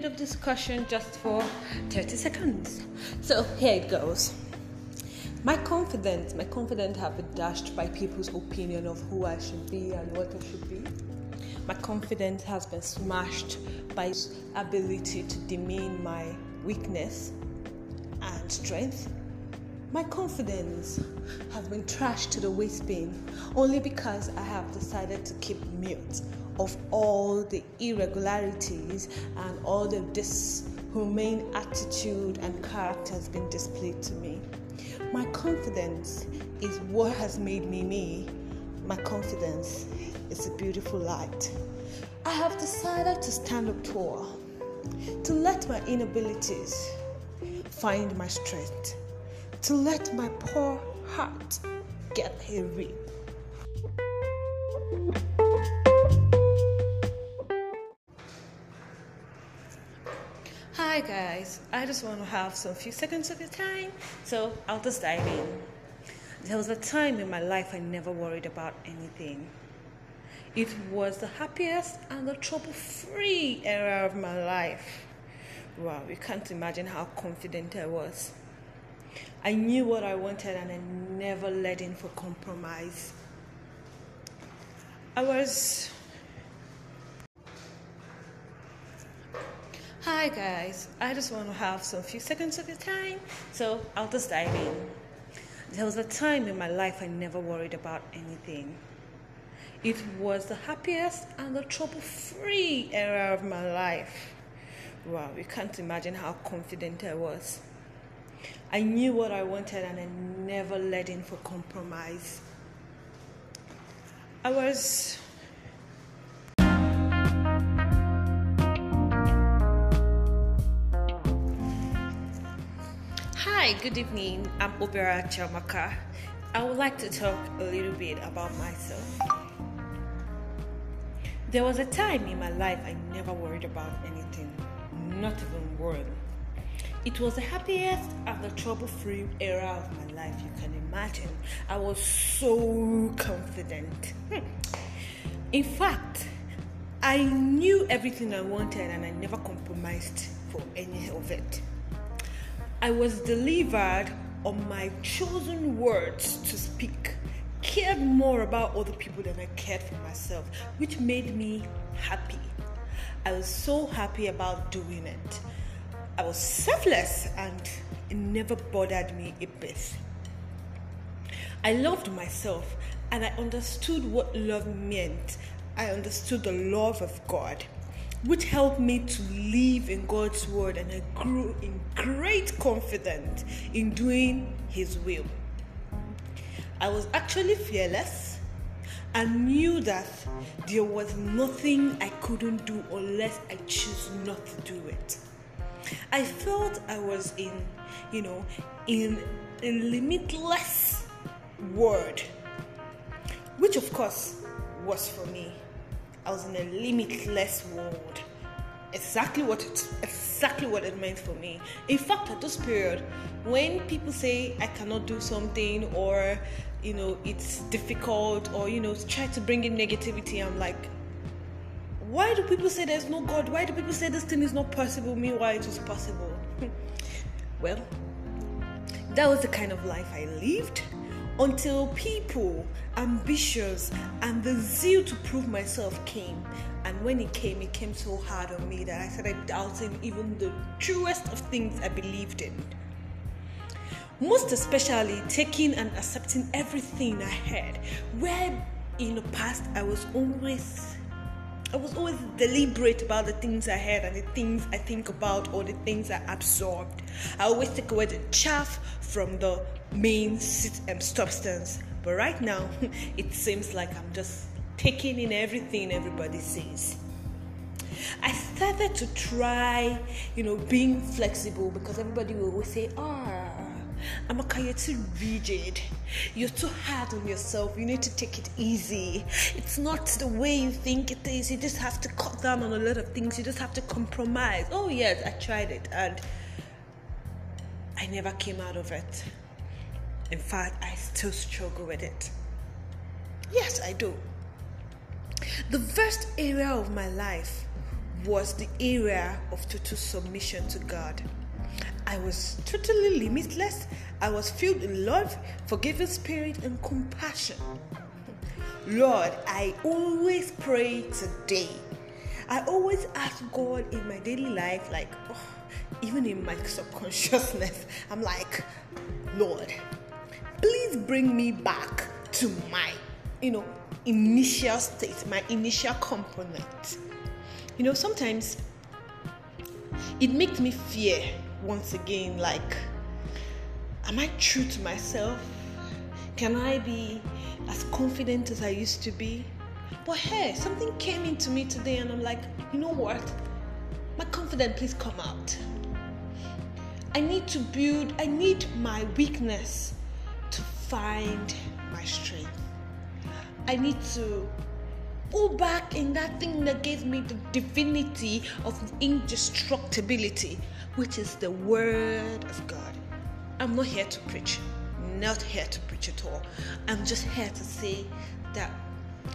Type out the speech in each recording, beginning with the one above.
bit of discussion just for 30 seconds. So here it goes. My confidence, my confidence have been dashed by people's opinion of who I should be and what I should be. My confidence has been smashed by ability to demean my weakness and strength. My confidence has been trashed to the waste bin only because I have decided to keep mute of all the irregularities and all the dishumane attitude and character has been displayed to me. My confidence is what has made me me. My confidence is a beautiful light. I have decided to stand up tall, to let my inabilities find my strength, to let my poor heart get a rip. Hi guys, I just want to have some few seconds of your time, so I'll just dive in. There was a time in my life I never worried about anything. It was the happiest and the trouble free era of my life. Wow, you can't imagine how confident I was. I knew what I wanted and I never let in for compromise. I was. Hi guys, I just want to have some few seconds of your time, so I'll just dive in. There was a time in my life I never worried about anything. It was the happiest and the trouble free era of my life. Wow, you can't imagine how confident I was. I knew what I wanted and I never let in for compromise. I was. Hi, good evening. I'm Obera Chamaka. I would like to talk a little bit about myself. There was a time in my life I never worried about anything, not even one. It was the happiest and the trouble free era of my life you can imagine. I was so confident. Hmm. In fact, I knew everything I wanted and I never compromised for any of it. I was delivered on my chosen words to speak, cared more about other people than I cared for myself, which made me happy. I was so happy about doing it. I was selfless and it never bothered me a bit. I loved myself and I understood what love meant. I understood the love of God which helped me to live in God's word and I grew in great confidence in doing His will. I was actually fearless and knew that there was nothing I couldn't do unless I choose not to do it. I felt I was in, you know, in a limitless world, which of course was for me. I was in a limitless world. Exactly what it exactly what it meant for me. In fact, at this period, when people say I cannot do something or you know it's difficult or you know try to bring in negativity, I'm like, why do people say there's no God? Why do people say this thing is not possible? Meanwhile, it was possible. well, that was the kind of life I lived until people, ambitious, and the zeal to prove myself came. And when it came, it came so hard on me that I started doubting even the truest of things I believed in. Most especially taking and accepting everything I had, where in the past I was always I was always deliberate about the things I had and the things I think about or the things I absorbed. I always take away the chaff from the main substance. But right now, it seems like I'm just taking in everything everybody says. I started to try, you know, being flexible because everybody will always say, ah, Amaka, you're too rigid. You're too hard on yourself. You need to take it easy. It's not the way you think it is. You just have to cut down on a lot of things. You just have to compromise. Oh, yes, I tried it and I never came out of it. In fact, I still struggle with it. Yes, I do. The first area of my life was the area of total submission to God. I was totally limitless. I was filled with love, forgiving spirit, and compassion. Lord, I always pray today. I always ask God in my daily life, like, oh, even in my subconsciousness, I'm like, Lord, please bring me back to my, you know, initial state, my initial component. You know, sometimes it makes me fear once again, like, am I true to myself? Can I be as confident as I used to be? But hey, something came into me today, and I'm like, you know what? My confidence, please come out. I need to build, I need my weakness to find my strength. I need to go back in that thing that gave me the divinity of indestructibility, which is the Word of God. I'm not here to preach, not here to preach at all. I'm just here to say that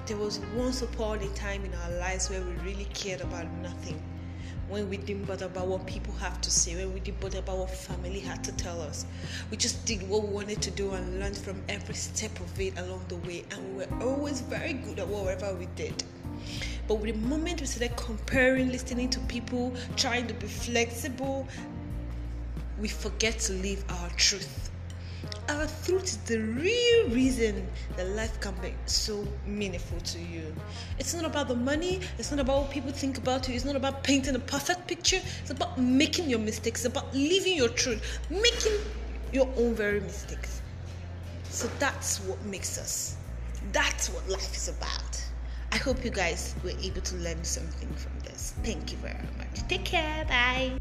there was once upon a time in our lives where we really cared about nothing when we didn't bother about what people have to say, when we didn't bother about what family had to tell us. We just did what we wanted to do and learned from every step of it along the way, and we were always very good at whatever we did. But with the moment we started comparing, listening to people, trying to be flexible, we forget to live our truth. Our truth is the real reason that life can be so meaningful to you. It's not about the money, it's not about what people think about you, it's not about painting a perfect picture, it's about making your mistakes, it's about living your truth, making your own very mistakes. So that's what makes us. That's what life is about. I hope you guys were able to learn something from this. Thank you very much. Take care. Bye.